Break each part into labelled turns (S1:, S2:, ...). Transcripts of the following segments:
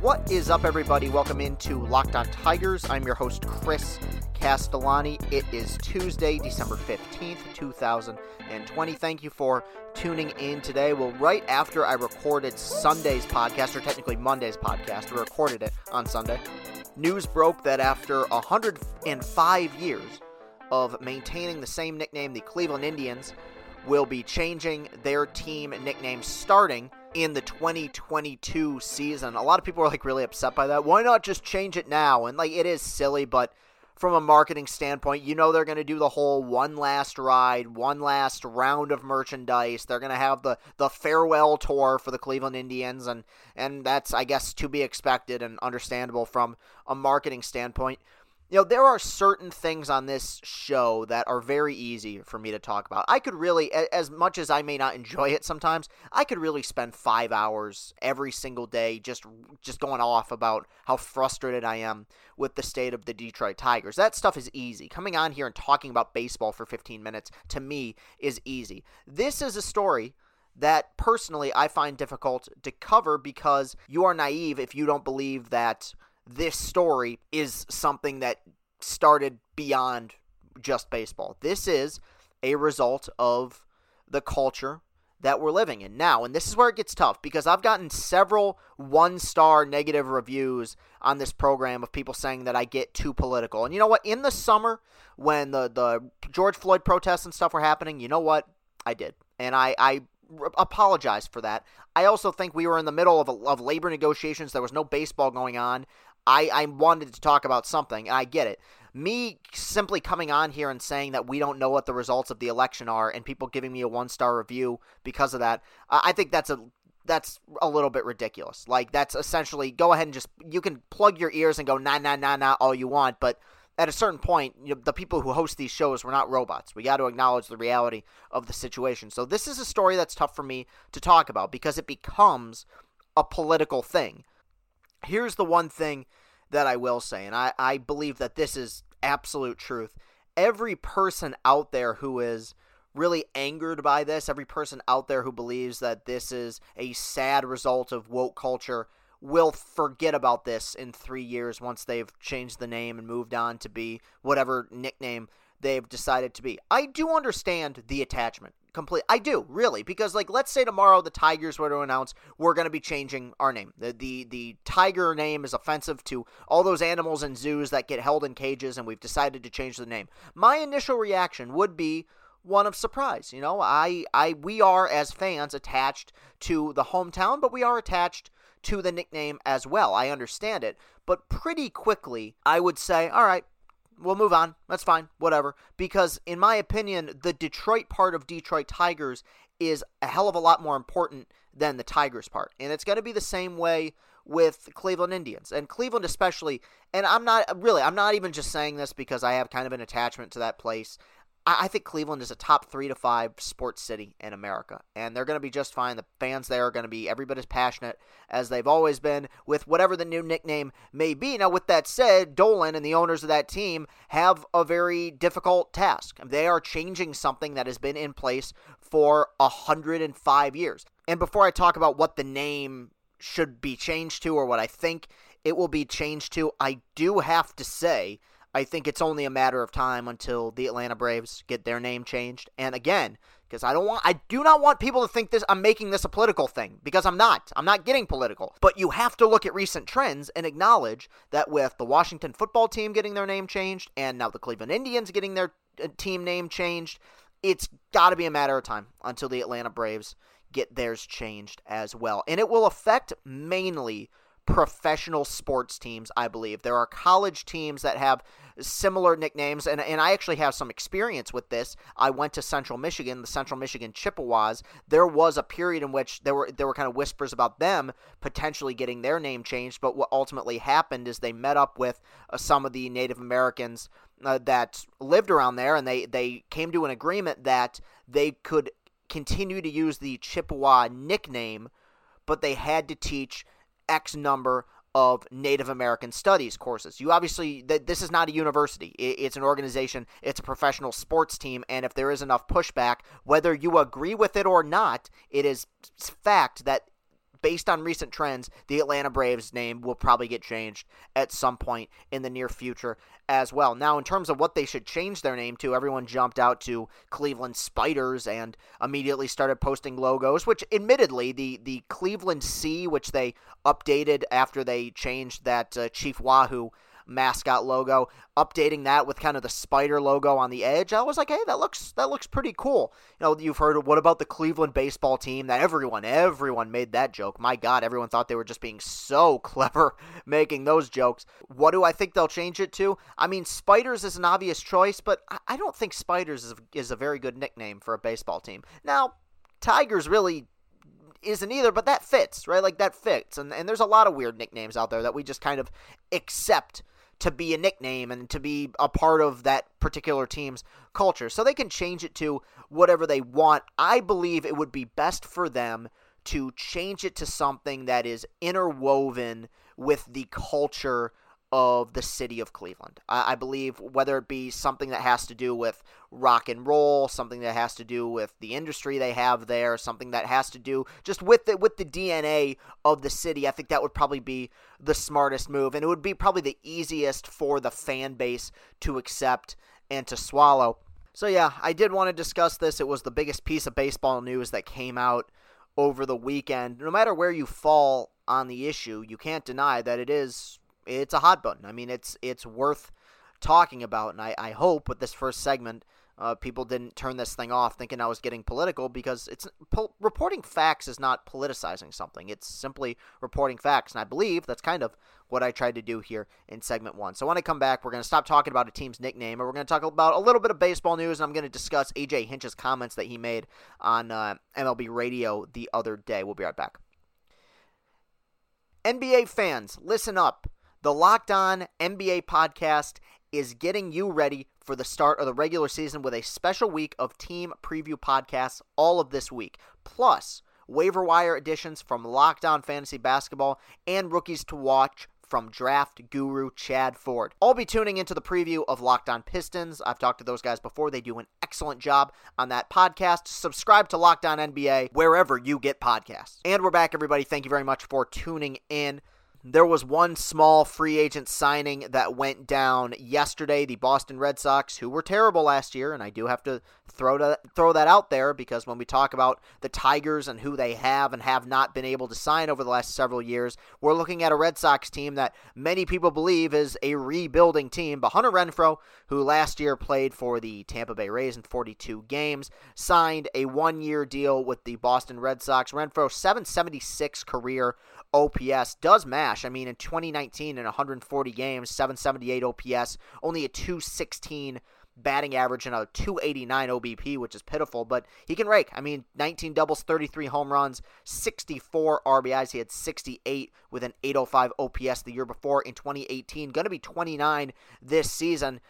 S1: What is up, everybody? Welcome into Locked On Tigers. I'm your host, Chris Castellani. It is Tuesday, December 15th, 2020. Thank you for tuning in today. Well, right after I recorded Sunday's podcast, or technically Monday's podcast, I recorded it on Sunday, news broke that after 105 years of maintaining the same nickname, the Cleveland Indians will be changing their team nickname starting in the 2022 season. A lot of people are like really upset by that. Why not just change it now? And like it is silly, but from a marketing standpoint, you know they're going to do the whole one last ride, one last round of merchandise. They're going to have the the farewell tour for the Cleveland Indians and and that's I guess to be expected and understandable from a marketing standpoint you know, there are certain things on this show that are very easy for me to talk about. I could really, as much as I may not enjoy it sometimes, I could really spend five hours every single day just just going off about how frustrated I am with the state of the Detroit Tigers. That stuff is easy. Coming on here and talking about baseball for 15 minutes to me is easy. This is a story that personally I find difficult to cover because you are naive if you don't believe that this story is something that started beyond just baseball. This is a result of the culture that we're living in now. And this is where it gets tough because I've gotten several one star negative reviews on this program of people saying that I get too political. And you know what? In the summer, when the, the George Floyd protests and stuff were happening, you know what? I did. And I, I apologize for that. I also think we were in the middle of, a, of labor negotiations. There was no baseball going on. I, I wanted to talk about something, and I get it. Me simply coming on here and saying that we don't know what the results of the election are, and people giving me a one star review because of that, I think that's a that's a little bit ridiculous. Like that's essentially go ahead and just you can plug your ears and go nah nah nah nah all you want, but at a certain point, you know, the people who host these shows were not robots. We got to acknowledge the reality of the situation. So this is a story that's tough for me to talk about because it becomes a political thing. Here's the one thing that I will say, and I, I believe that this is absolute truth. Every person out there who is really angered by this, every person out there who believes that this is a sad result of woke culture, will forget about this in three years once they've changed the name and moved on to be whatever nickname they've decided to be. I do understand the attachment complete. I do really because like let's say tomorrow the Tigers were to announce we're going to be changing our name. The, the the tiger name is offensive to all those animals in zoos that get held in cages, and we've decided to change the name. My initial reaction would be one of surprise. You know, I I we are as fans attached to the hometown, but we are attached to the nickname as well. I understand it, but pretty quickly I would say, all right, we'll move on. That's fine. Whatever. Because, in my opinion, the Detroit part of Detroit Tigers is a hell of a lot more important than the Tigers part. And it's going to be the same way with Cleveland Indians and Cleveland especially. And I'm not really, I'm not even just saying this because I have kind of an attachment to that place. I think Cleveland is a top three to five sports city in America, and they're going to be just fine. The fans there are going to be every bit as passionate as they've always been with whatever the new nickname may be. Now, with that said, Dolan and the owners of that team have a very difficult task. They are changing something that has been in place for 105 years. And before I talk about what the name should be changed to or what I think it will be changed to, I do have to say I think it's only a matter of time until the Atlanta Braves get their name changed. And again, because I don't want I do not want people to think this I'm making this a political thing because I'm not. I'm not getting political. But you have to look at recent trends and acknowledge that with the Washington football team getting their name changed and now the Cleveland Indians getting their uh, team name changed, it's got to be a matter of time until the Atlanta Braves get theirs changed as well. And it will affect mainly professional sports teams, I believe. There are college teams that have similar nicknames, and, and I actually have some experience with this. I went to Central Michigan, the Central Michigan Chippewas. There was a period in which there were there were kind of whispers about them potentially getting their name changed, but what ultimately happened is they met up with uh, some of the Native Americans uh, that lived around there, and they they came to an agreement that they could continue to use the Chippewa nickname, but they had to teach X number of Native American Studies courses. You obviously, this is not a university. It's an organization, it's a professional sports team, and if there is enough pushback, whether you agree with it or not, it is fact that based on recent trends, the Atlanta Braves name will probably get changed at some point in the near future as well. Now, in terms of what they should change their name to, everyone jumped out to Cleveland Spiders and immediately started posting logos, which admittedly, the, the Cleveland C, which they updated after they changed that uh, Chief Wahoo mascot logo, updating that with kind of the spider logo on the edge. I was like, hey, that looks that looks pretty cool. You know, you've heard what about the Cleveland baseball team? That everyone, everyone made that joke. My God, everyone thought they were just being so clever making those jokes. What do I think they'll change it to? I mean, spiders is an obvious choice, but I don't think spiders is, is a very good nickname for a baseball team. Now, Tigers really isn't either, but that fits, right? Like that fits. And and there's a lot of weird nicknames out there that we just kind of accept to be a nickname and to be a part of that particular team's culture. So they can change it to whatever they want. I believe it would be best for them to change it to something that is interwoven with the culture of the city of Cleveland. I, I, believe whether it be something that has to do with rock and roll, something that has to do with the industry they have there, something that has to do just with the with the DNA of the city, I think that would probably be the smartest move, and it would be probably the easiest for the fan base to accept and to swallow. So yeah, I did want to discuss this. It was the biggest piece of baseball news that came out over the weekend. No matter where you fall on the issue, you can't deny that it is it's a hot button. I mean, it's it's worth talking about, and I, I hope with this first segment, uh, people didn't turn this thing off thinking I was getting political because it's po- reporting facts is not politicizing something. It's simply reporting facts, and I believe that's kind of what I tried to do here in segment one. So when I come back, we're going to stop talking about a team's nickname, and we're going to talk about a little bit of baseball news, and I'm going to discuss AJ Hinch's comments that he made on uh, MLB Radio the other day. We'll be right back. NBA fans, listen up. The Locked On NBA podcast is getting you ready for the start of the regular season with a special week of team preview podcasts all of this week. Plus, waiver wire additions from Locked On Fantasy Basketball and rookies to watch from draft guru Chad Ford. I'll be tuning into the preview of Locked On Pistons. I've talked to those guys before. They do an excellent job on that podcast. Subscribe to Locked On NBA wherever you get podcasts. And we're back, everybody. Thank you very much for tuning in. There was one small free agent signing that went down yesterday. The Boston Red Sox, who were terrible last year, and I do have to throw that throw that out there because when we talk about the Tigers and who they have and have not been able to sign over the last several years, we're looking at a Red Sox team that many people believe is a rebuilding team. But Hunter Renfroe, who last year played for the Tampa Bay Rays in 42 games, signed a one-year deal with the Boston Red Sox. Renfroe 776 career OPS does mash. I mean, in 2019, in 140 games, 778 OPS, only a 216 batting average and a 289 OBP, which is pitiful, but he can rake. I mean, 19 doubles, 33 home runs, 64 RBIs. He had 68 with an 805 OPS the year before in 2018. Going to be 29 this season.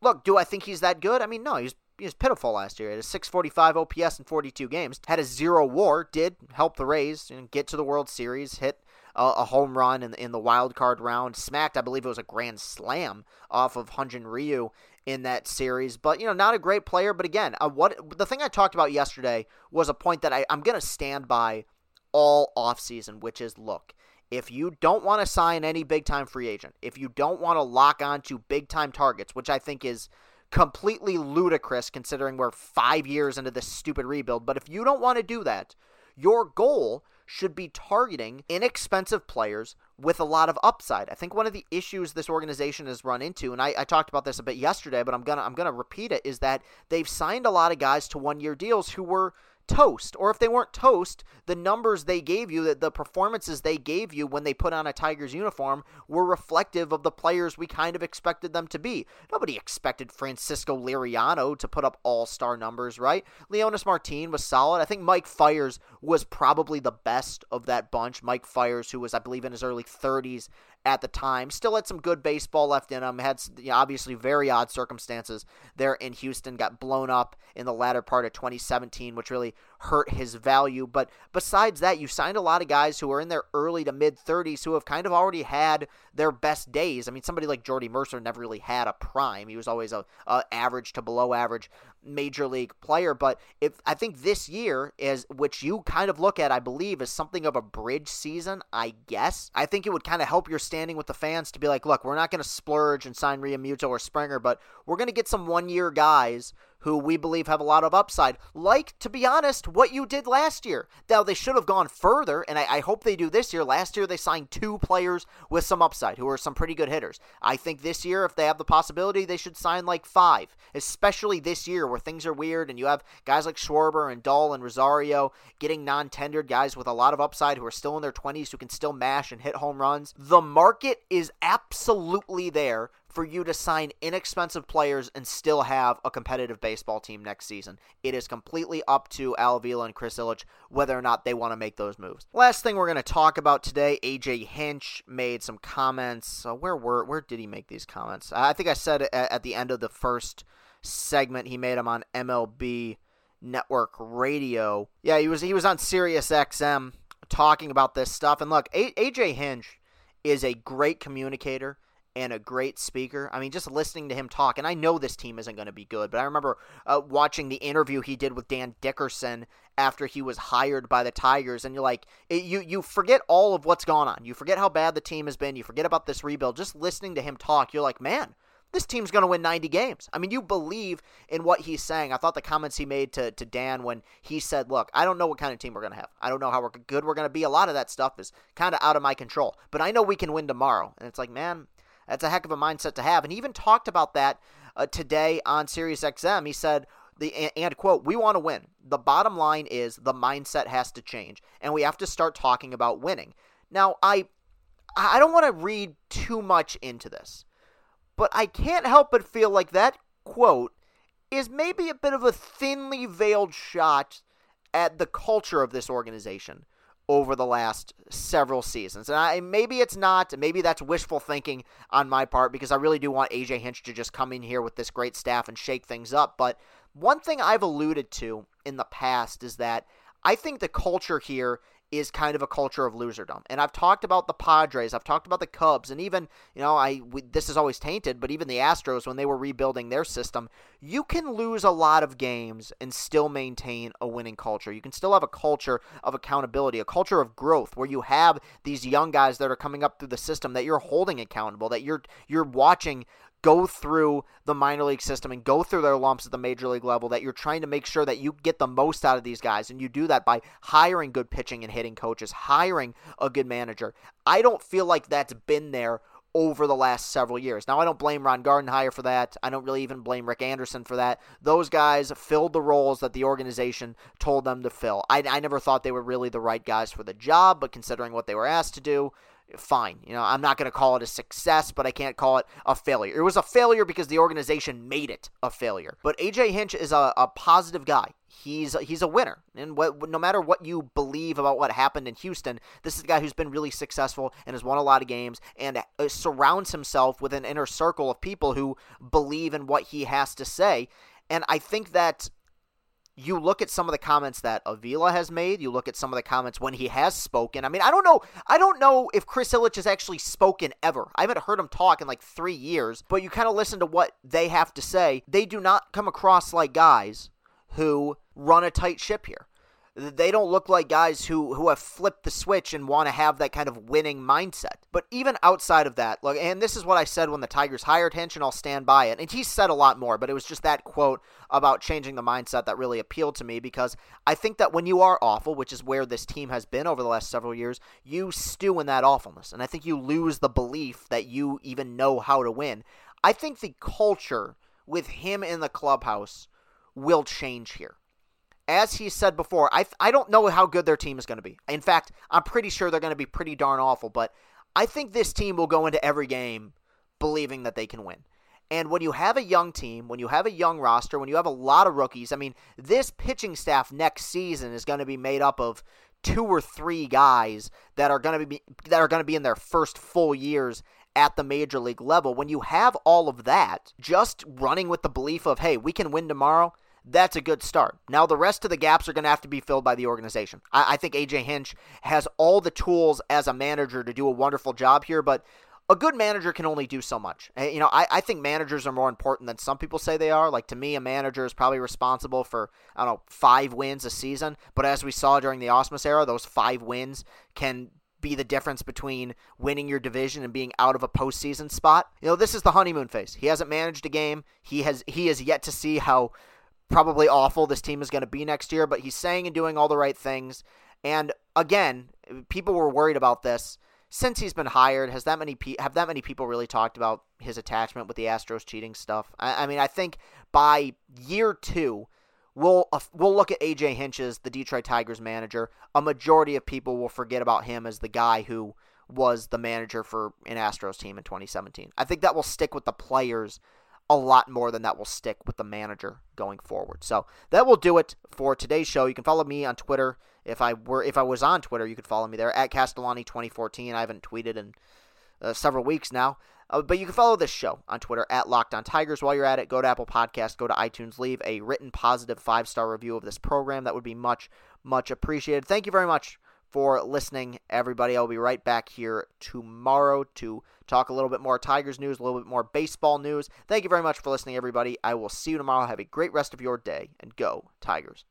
S1: Look, do I think he's that good? I mean, no, he's he was pitiful last year. He had a 645 OPS in 42 games. Had a zero WAR. Did help the Rays and get to the World Series. Hit a, a home run in, in the wild card round. Smacked, I believe it was a grand slam off of Hyun-Jin Ryu in that series. But you know, not a great player. But again, uh, what the thing I talked about yesterday was a point that I, I'm going to stand by all offseason, which is look. If you don't want to sign any big time free agent, if you don't want to lock on to big time targets, which I think is completely ludicrous considering we're five years into this stupid rebuild. But if you don't want to do that, your goal should be targeting inexpensive players with a lot of upside. I think one of the issues this organization has run into, and I, I, talked about this a bit yesterday, but I'm gonna I'm gonna repeat it, is that they've signed a lot of guys to one year deals who were toast. Or if they weren't toast, the numbers they gave you, the, the performances they gave you when they put on a Tigers uniform were reflective of the players we kind of expected them to be. Nobody expected Francisco Liriano to put up all star numbers, right? Leonys Martin was solid. I think Mike Fiers was probably the best of that bunch. Mike Fiers, who was, I believe, in his early 30s at the time. Still had some good baseball left in him. Had you know, obviously very odd circumstances there in Houston. Got blown up in the latter part of 2017, which really hurt his value. But besides that, you signed a lot of guys who are in their early to mid 30s who have kind of already had their best days. I mean, somebody like Jordy Mercer never really had a prime. He was always a, a average to below average major league player. But if I think this year is which you kind of look at, I believe, is something of a bridge season. I guess I think it would kind of help your standing with the fans to be like, look, we're not going to splurge and sign Realmuto or Springer, but we're going to get some one year guys who we believe have a lot of upside. Like, to be honest, what you did last year. Now, they should have gone further, and I, I, hope they do this year. Last year, they signed two players with some upside who are some pretty good hitters. I think this year, if they have the possibility, they should sign like five, especially this year where things are weird and you have guys like Schwarber and Dahl and Rosario getting non tendered guys with a lot of upside who are still in their 20s who can still mash and hit home runs. The market is absolutely there for you to sign inexpensive players and still have a competitive baseball team next season. It is completely up to Al Avila and Chris Ilitch whether or not they want to make those moves. Last thing we're going to talk about today, AJ Hinch made some comments. Uh, where were where did he make these comments? I think I said at, at the end of the first segment he made them on MLB Network Radio. Yeah, he was he was on Sirius XM talking about this stuff. And look, AJ Hinch is a great communicator and a great speaker. I mean, just listening to him talk, and I know this team isn't going to be good, but I remember uh, watching the interview he did with Dan Dickerson after he was hired by the Tigers, and you're like, it, you you forget all of what's gone on. You forget how bad the team has been. You forget about this rebuild. Just listening to him talk, you're like, man. This team's going to win 90 games. I mean, you believe in what he's saying. I thought the comments he made to, to Dan when he said, Look, I don't know what kind of team we're going to have. I don't know how we're good we're going to be. A lot of that stuff is kind of out of my control. But I know we can win tomorrow. And it's like, man, that's a heck of a mindset to have. And he even talked about that uh, today on Sirius XM. He said, the and quote, we want to win. The bottom line is the mindset has to change, and we have to start talking about winning. Now, I I don't want to read too much into this, but I can't help but feel like that quote is maybe a bit of a thinly veiled shot at the culture of this organization over the last several seasons. And I, maybe it's not, maybe that's wishful thinking on my part because I really do want AJ Hinch to just come in here with this great staff and shake things up. But one thing I've alluded to in the past is that I think the culture here is kind of a culture of loserdom. And I've talked about the Padres, I've talked about the Cubs, and even, you know, I we, this is always tainted, but even the Astros when they were rebuilding their system, you can lose a lot of games and still maintain a winning culture. You can still have a culture of accountability, a culture of growth where you have these young guys that are coming up through the system that you're holding accountable, that you're you're watching go through the minor league system and go through their lumps at the major league level that you're trying to make sure that you get the most out of these guys and you do that by hiring good pitching and hitting coaches hiring a good manager i don't feel like that's been there over the last several years. Now, I don't blame Ron Gardenhire for that. I don't really even blame Rick Anderson for that. Those guys filled the roles that the organization told them to fill. I, I never thought they were really the right guys for the job, but considering what they were asked to do, fine. You know, I'm not going to call it a success, but I can't call it a failure. It was a failure because the organization made it a failure. But AJ Hinch is a, a positive guy. He's he's a winner, and what, no matter what you believe about what happened in Houston, this is a guy who's been really successful and has won a lot of games, and uh, surrounds himself with an inner circle of people who believe in what he has to say. And I think that you look at some of the comments that Avila has made. You look at some of the comments when he has spoken. I mean, I don't know. I don't know if Chris Ilitch has actually spoken ever. I haven't heard him talk in like three years. But you kind of listen to what they have to say. They do not come across like guys who run a tight ship here. They don't look like guys who, who have flipped the switch and want to have that kind of winning mindset. But even outside of that, look, and this is what I said when the Tigers hired Hinch, and I'll stand by it. And he said a lot more, but it was just that quote about changing the mindset that really appealed to me because I think that when you are awful, which is where this team has been over the last several years, you stew in that awfulness. And I think you lose the belief that you even know how to win. I think the culture with him in the clubhouse will change here as he said before, I I don't know how good their team is going to be. In fact, I'm pretty sure they're going to be pretty darn awful. But I think this team will go into every game believing that they can win. And when you have a young team, when you have a young roster, when you have a lot of rookies, I mean, this pitching staff next season is going to be made up of two or three guys that are going to be that are going to be in their first full years at the major league level. When you have all of that, just running with the belief of, "Hey, we can win tomorrow." That's a good start. Now, the rest of the gaps are going to have to be filled by the organization. I, I think AJ Hinch has all the tools as a manager to do a wonderful job here, but a good manager can only do so much. Eh, you know, I, I think managers are more important than some people say they are. Like, to me, a manager is probably responsible for, I don't know, five wins a season. But as we saw during the Ausmus era, those five wins can be the difference between winning your division and being out of a postseason spot. You know, this is the honeymoon phase. He hasn't managed a game. He has he has yet to see how probably awful this team is going to be next year, but he's saying and doing all the right things. And again, people were worried about this since he's been hired, has that many pe- have that many people really talked about his attachment with the Astros cheating stuff? I, I mean, I think by year two, we'll uh, we'll look at AJ Hinch's the Detroit Tigers manager. A majority of people will forget about him as the guy who was the manager for an Astros team in 2017. I think that will stick with the players a lot more than that will stick with the manager going forward. So that will do it for today's show. You can follow me on Twitter. If I were if I was on Twitter, you could follow me there at Castellani2014. I haven't tweeted in uh, several weeks now. Uh, but you can follow this show on Twitter at Locked On Tigers. While you're at it, go to Apple Podcast, go to iTunes, leave a written positive five star review of this program. That would be much, much appreciated. Thank you very much for listening, everybody. I'll be right back here tomorrow to talk a little bit more Tigers news, a little bit more baseball news. Thank you very much for listening, everybody. I will see you tomorrow. Have a great rest of your day, and go, Tigers.